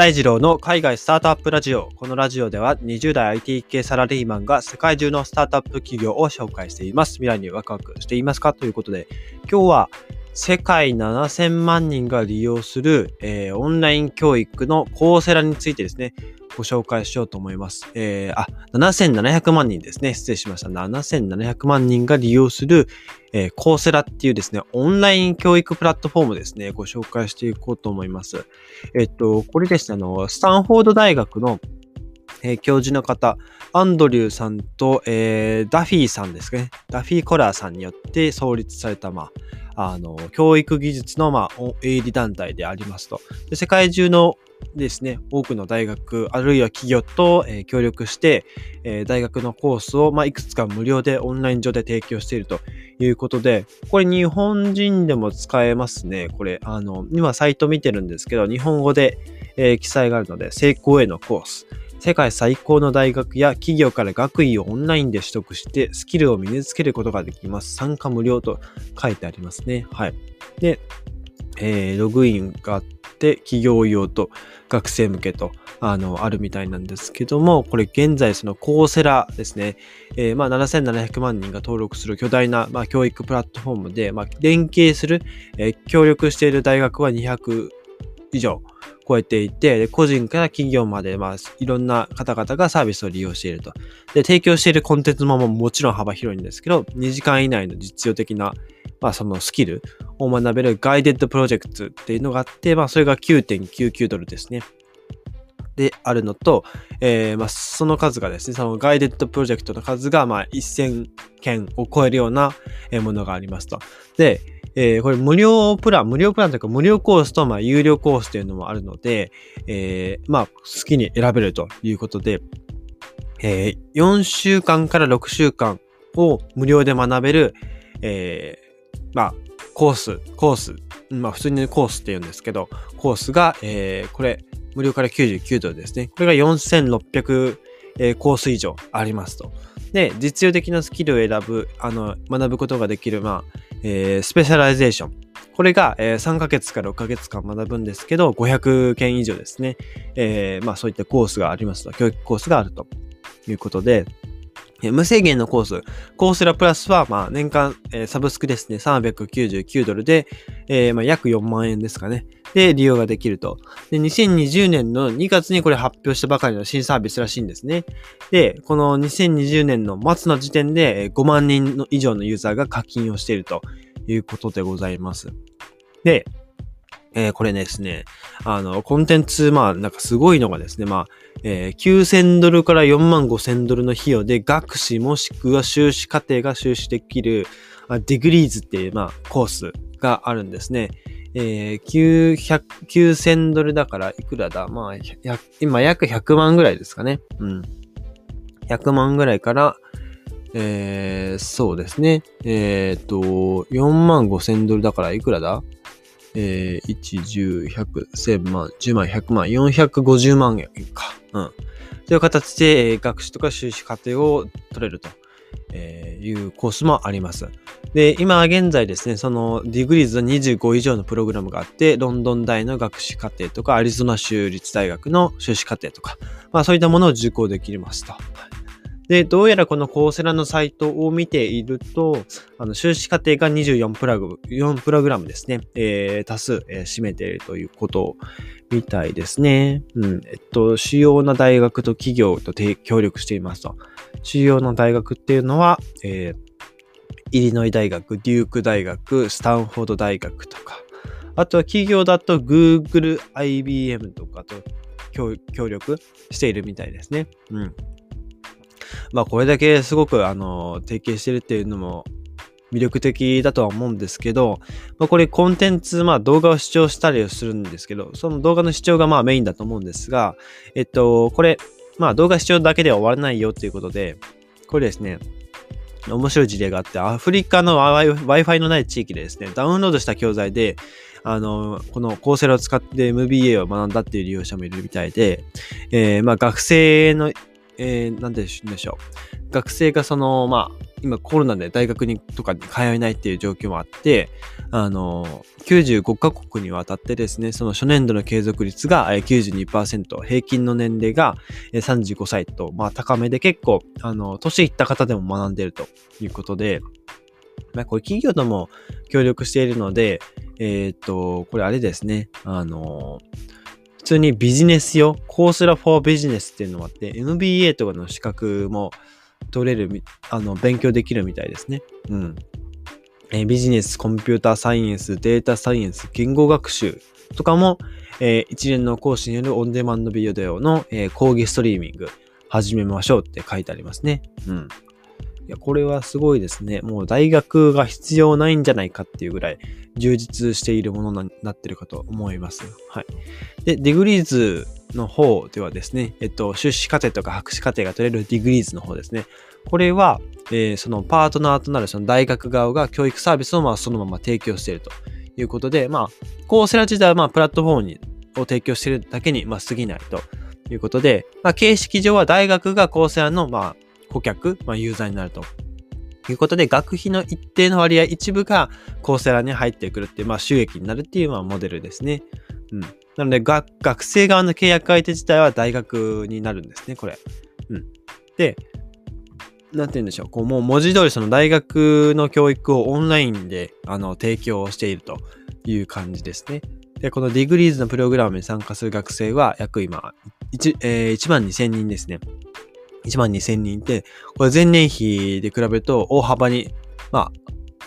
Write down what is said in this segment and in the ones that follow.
大二郎の海外スタートアップラジオ。このラジオでは20代 IT 系サラリーマンが世界中のスタートアップ企業を紹介しています。未来にワクワクしていますか？ということで、今日は世界7000万人が利用する、えー、オンライン教育のコーセラについてですね、ご紹介しようと思います。えー、あ、7700万人ですね。失礼しました。7700万人が利用する、えー、コーセラっていうですね、オンライン教育プラットフォームですね、ご紹介していこうと思います。えっと、これですね、あの、スタンフォード大学の、教授の方、アンドリューさんと、えー、ダフィーさんですね。ダフィー・コラーさんによって創立された、まあ、あの、教育技術の、まあ、営利団体でありますと。で世界中のですね、多くの大学、あるいは企業と、えー、協力して、えー、大学のコースを、まあ、いくつか無料でオンライン上で提供しているということで、これ日本人でも使えますね。これ、あの、今サイト見てるんですけど、日本語で、えー、記載があるので、成功へのコース。世界最高の大学や企業から学位をオンラインで取得してスキルを身につけることができます。参加無料と書いてありますね。はい。で、えー、ログインがあって、企業用と学生向けと、あの、あるみたいなんですけども、これ現在そのコーセラですね、えー、まあ7700万人が登録する巨大な、まあ、教育プラットフォームで、まあ、連携する、えー、協力している大学は200以上超えていて、個人から企業まで、まあ、いろんな方々がサービスを利用していると。で、提供しているコンテンツももちろん幅広いんですけど、2時間以内の実用的な、まあ、そのスキルを学べるガイデッドプロジェクトっていうのがあって、まあ、それが9.99ドルですね。であるのと、えー、まあ、その数がですね、そのガイデッドプロジェクトの数が、ま、1000件を超えるようなものがありますと。で、えー、これ無料プラン、無料プランというか無料コースと、まあ、有料コースというのもあるので、えー、まあ、好きに選べるということで、えー、4週間から6週間を無料で学べる、えー、まあ、コース、コース、まあ、普通にコースって言うんですけど、コースが、えー、これ、無料から99ドルですね。これが4600、えー、コース以上ありますと。で、実用的なスキルを選ぶ、あの、学ぶことができる、まあ、えー、 Specialization。これが、えー、3ヶ月から6ヶ月間学ぶんですけど、500件以上ですね。えー、まあそういったコースがありますと、教育コースがあるということで、無制限のコース、 Coursera Plus は、まあ、年間、えー、サブスクですね、399ドルで、えー、まあ、約4万円ですかね。で、利用ができると。で、2020年の2月にこれ発表したばかりの新サービスらしいんですね。で、この2020年の末の時点で5万人の以上のユーザーが課金をしているということでございます。で、えー、これですね、あの、コンテンツ、まあ、なんかすごいのがですね、まあ、えー、9000ドルから4万5000ドルの費用で学士もしくは修士課程が修士できる、 Degrees っていう、まあ、コースがあるんですね。えー、900 9000ドルだからいくらだ？まあ、今約100万ぐらいですかね。うん。100万ぐらいから、えー、そうですね。えっ、ー、と、4万5000ドルだからいくらだ？えー、1、10、100、1000万、10万、100万、450万円か。うん。という形で、えー、学習とか修士課程を取れると、えー、いうコースもあります。で、今現在ですね、その Degrees の25以上のプログラムがあって、ロンドン大の学士課程とか、アリゾナ州立大学の修士課程とか、まあそういったものを受講できますと。で、どうやらこの Coursera のサイトを見ていると、あの、修士課程が24プラグ、4プログラムですね、えー、多数、えー、占めているということみたいですね。うん。えっと、主要な大学と企業と協力していますと。主要な大学っていうのは、えー、イリノイ大学、デューク大学、スタンフォード大学とか、あとは企業だと Google、IBM とかと協力しているみたいですね。うん。まあこれだけすごくあの、提携してるっていうのも魅力的だとは思うんですけど、まあ、これコンテンツ、まあ動画を視聴したりするんですけど、その動画の視聴がまあメインだと思うんですが、えっと、これ、まあ動画視聴だけでは終わらないよっていうことで、これですね、面白い事例があって、アフリカの Wi-Fi のない地域でですね、ダウンロードした教材で、あの、このコーセラを使って MBA を学んだっていう利用者もいるみたいで、えー、まあ学生のえー、なんでしょう。学生がその、まあ、今コロナで大学にとかに通えないっていう状況もあって、あの、95カ国にわたってですね、その初年度の継続率が92%、平均の年齢が35歳と、まあ高めで結構、あの、年いった方でも学んでるということで、まあこれ企業とも協力しているので、えっ、と、これあれですね、あの、通にビジネス用、コースラフォービジネスっていうのもあって、MBA とかの資格も取れる、あの、勉強できるみたいですね。うん。えー、ビジネス、コンピューターサイエンス、データサイエンス、言語学習とかも、えー、一連の講師によるオンデマンドビデオの、えー、講義ストリーミング始めましょうって書いてありますね。うん。いや、これはすごいですね。もう大学が必要ないんじゃないかっていうぐらい充実しているものになってるかと思います。はい。で、 Degrees の方ではですね、えっと、修士課程とか博士課程が取れる Degrees の方ですね。これは、えー、そのパートナーとなるその大学側が教育サービスをまあそのまま提供しているということで、まあ、コーセラ自体はまあプラットフォームにを提供しているだけにまあ過ぎないということで、まあ、形式上は大学がコーセラのまあ顧客、まあ、ユーザーになると。いうことで、学費の一定の割合、一部がコーセラに入ってくるっていう、まあ、収益になるっていう、まあ、モデルですね。うん。なので、学生側の契約相手自体は大学になるんですね、これ。うん。で、なんて言うんでしょう。こう、もう文字通りその大学の教育をオンラインで、あの、提供しているという感じですね。で、この Degrees のプログラムに参加する学生は、約今、1、えー、1万2000人ですね。1万2000人いて、これ前年比で比べると大幅に、まあ、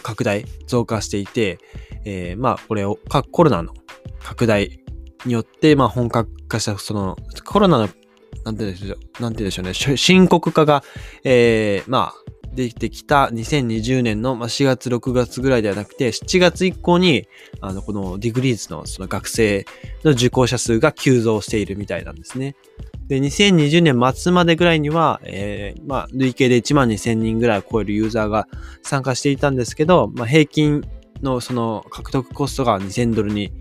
拡大、増加していて、えー、まあ、これを、コロナの拡大によって、まあ、本格化した、その、コロナの、なんて言うんでしょう、なんて言うんでしょうね、深刻化が、えー、まあ、できてきた2020年の4月、6月ぐらいではなくて、7月以降に、あの、この Degrees のその学生の受講者数が急増しているみたいなんですね。で、2020年末までぐらいには、えー、まあ、累計で1万2000人ぐらい超えるユーザーが参加していたんですけど、まあ、平均のその獲得コストが2000ドルに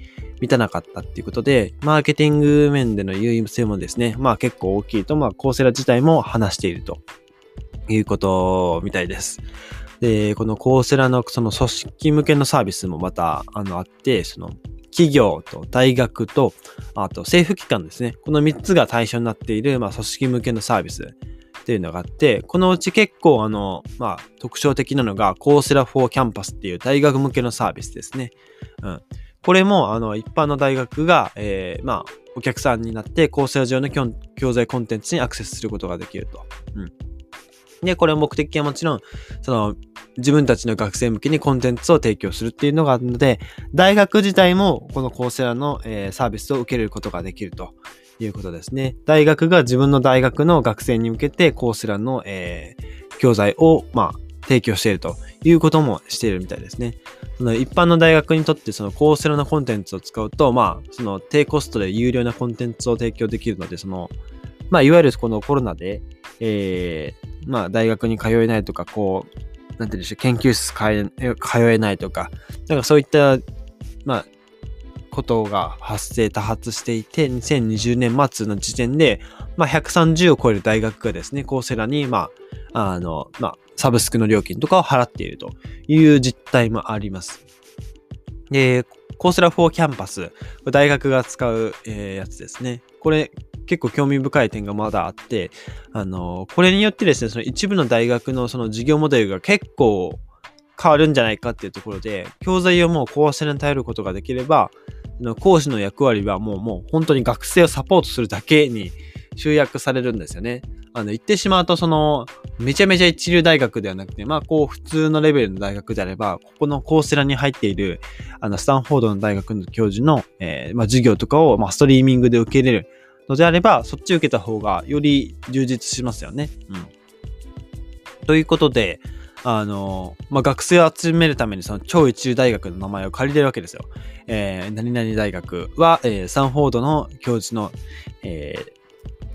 満たなかったっていうことで、マーケティング面での優位性もですね、まあ結構大きいと、まあ、 Coursera 自体も話しているということみたいです。で、このコーセラのその組織向けのサービスもまた、あの、あって、その、企業と大学と、あと政府機関ですね。この3つが対象になっている、まあ、組織向けのサービスっていうのがあって、このうち結構あの、まあ、特徴的なのが、コーセラフォーキャンパスっていう大学向けのサービスですね。うん。これも、あの、一般の大学が、えー、まあ、お客さんになって、コーセラ上の教材コンテンツにアクセスすることができると。うん。で、これ目的はもちろん、その、自分たちの学生向けにコンテンツを提供するっていうのがあるので、大学自体もこのコーセラの、えー、サービスを受けることができるということですね。大学が自分の大学の学生に向けてコーセラの、えー、教材を、まあ、提供しているということもしているみたいですね。その一般の大学にとってそのコーセラのコンテンツを使うと、まあ、その低コストで有料なコンテンツを提供できるので、その、まあ、いわゆるこのコロナで、えー、まあ、大学に通えないとか、こう、なんていうんでしょう、研究室通えないとか、なんかそういった、まあ、ことが発生、多発していて、2020年末の時点で、まあ、130を超える大学がですね、コーセラに、まあ、あの、まあ、サブスクの料金とかを払っているという実態もあります。で、コーセラ4キャンパス、大学が使う、えー、やつですね。これ、結構興味深い点がまだあって、あの、これによってですね、その一部の大学のその事業モデルが結構変わるんじゃないかっていうところで、教材をもうコーセラに頼ることができれば、講師の役割はもうもう本当に学生をサポートするだけに集約されるんですよね。あの、言ってしまうと、その、めちゃめちゃ一流大学ではなくて、まあ、こう、普通のレベルの大学であれば、ここのコーセラに入っている、あの、スタンフォードの大学の教授の、えー、まあ、授業とかを、まあ、ストリーミングで受け入れるのであれば、そっち受けた方が、より充実しますよね。うん。ということで、あの、まあ、学生を集めるためにその超一流大学の名前を借りてるわけですよ。えー、何々大学は、えー、サンフォードの教授の、えー、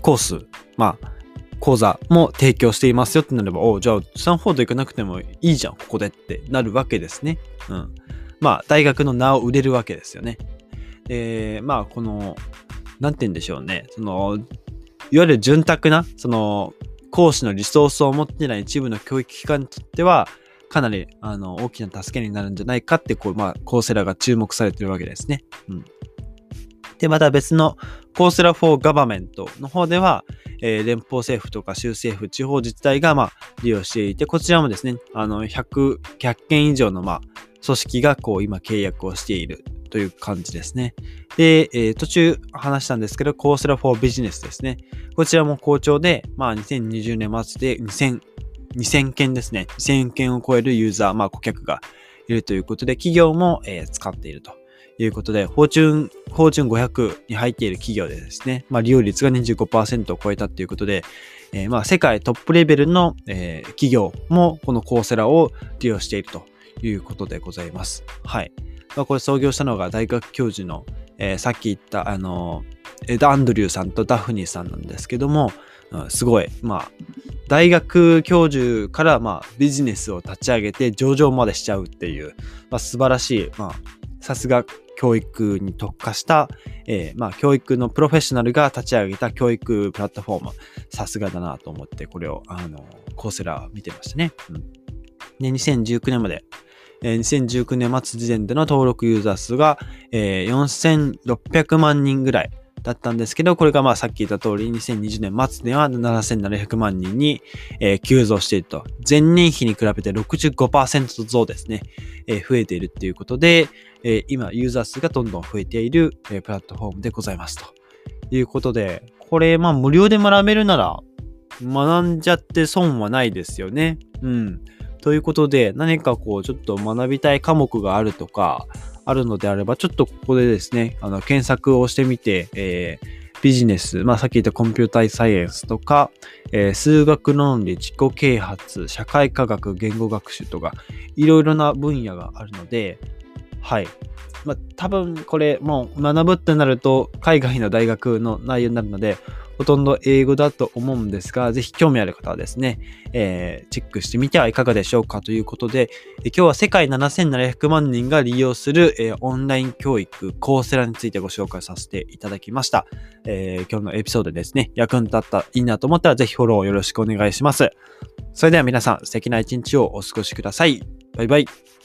コース、まあ、講座も提供していますよってなれば、おじゃあ、サンフォード行かなくてもいいじゃん、ここでってなるわけですね。うん。まあ、大学の名を売れるわけですよね。で、まあ、この、なんて言うんでしょうね。その、いわゆる潤沢な、その、講師のリソースを持ってない一部の教育機関にとっては、かなりあの大きな助けになるんじゃないかってこう、まあ、コーセラが注目されてるわけですね。うん、で、また別のコーセラ for Government の方では、えー、連邦政府とか州政府、地方自治体が、まあ、利用していて、こちらもですね、あの、100、100件以上の、まあ、組織が、こう、今契約をしているという感じですね。で、えー、途中話したんですけど、コーセラ for Business ですね。こちらも好調で、まあ、2020年末で2000、2000件ですね。2000件を超えるユーザー、まあ、顧客がいるということで、企業も、えー、使っているということで、フォーチュン、フォーチュン500に入っている企業でですね、まあ、利用率が25%を超えたということで、えー、まあ、世界トップレベルの、えー、企業もこのコーセラを利用しているということでございます。はい。まあ、これ創業したのが大学教授の、えー、さっき言った、あの、エダ・アンドリューさんとダフニーさんなんですけども、うん、すごい、まあ、大学教授から、まあ、ビジネスを立ち上げて上場までしちゃうっていう、まあ、素晴らしい、まあ、さすが教育に特化した、えー、まあ、教育のプロフェッショナルが立ち上げた教育プラットフォーム、さすがだなと思って、これを、あの、コーセラ見てましたね。うん。で、2019年まで、えー、2019年末時点での登録ユーザー数が、えー、4600万人ぐらいだったんですけど、これがまあさっき言った通り、2020年末では7700万人に、えー、急増していると。前年比に比べて65%増ですね、えー、増えているっていうことで、えー、今、ユーザー数がどんどん増えている、えプラットフォームでございますと。いうことで、これ、まあ無料で学べるなら、学んじゃって損はないですよね。うん。ということで、何かこう、ちょっと学びたい科目があるとか、あるのであれば、ちょっとここでですね、あの、検索をしてみて、えー、ビジネス、まあ、さっき言ったコンピューターサイエンスとか、えー、数学論理、自己啓発、社会科学、言語学習とか、いろいろな分野があるので、はい。まあ、多分これもう学ぶってなると海外の大学の内容になるので、ほとんど英語だと思うんですが、ぜひ興味ある方はですね、えー、チェックしてみてはいかがでしょうかということで、え今日は世界7700万人が利用する、えー、オンライン教育、コーセラについてご紹介させていただきました。えー、今日のエピソードですね、役に立ったらいいなと思ったらぜひフォローよろしくお願いします。それでは皆さん素敵な一日をお過ごしください。バイバイ。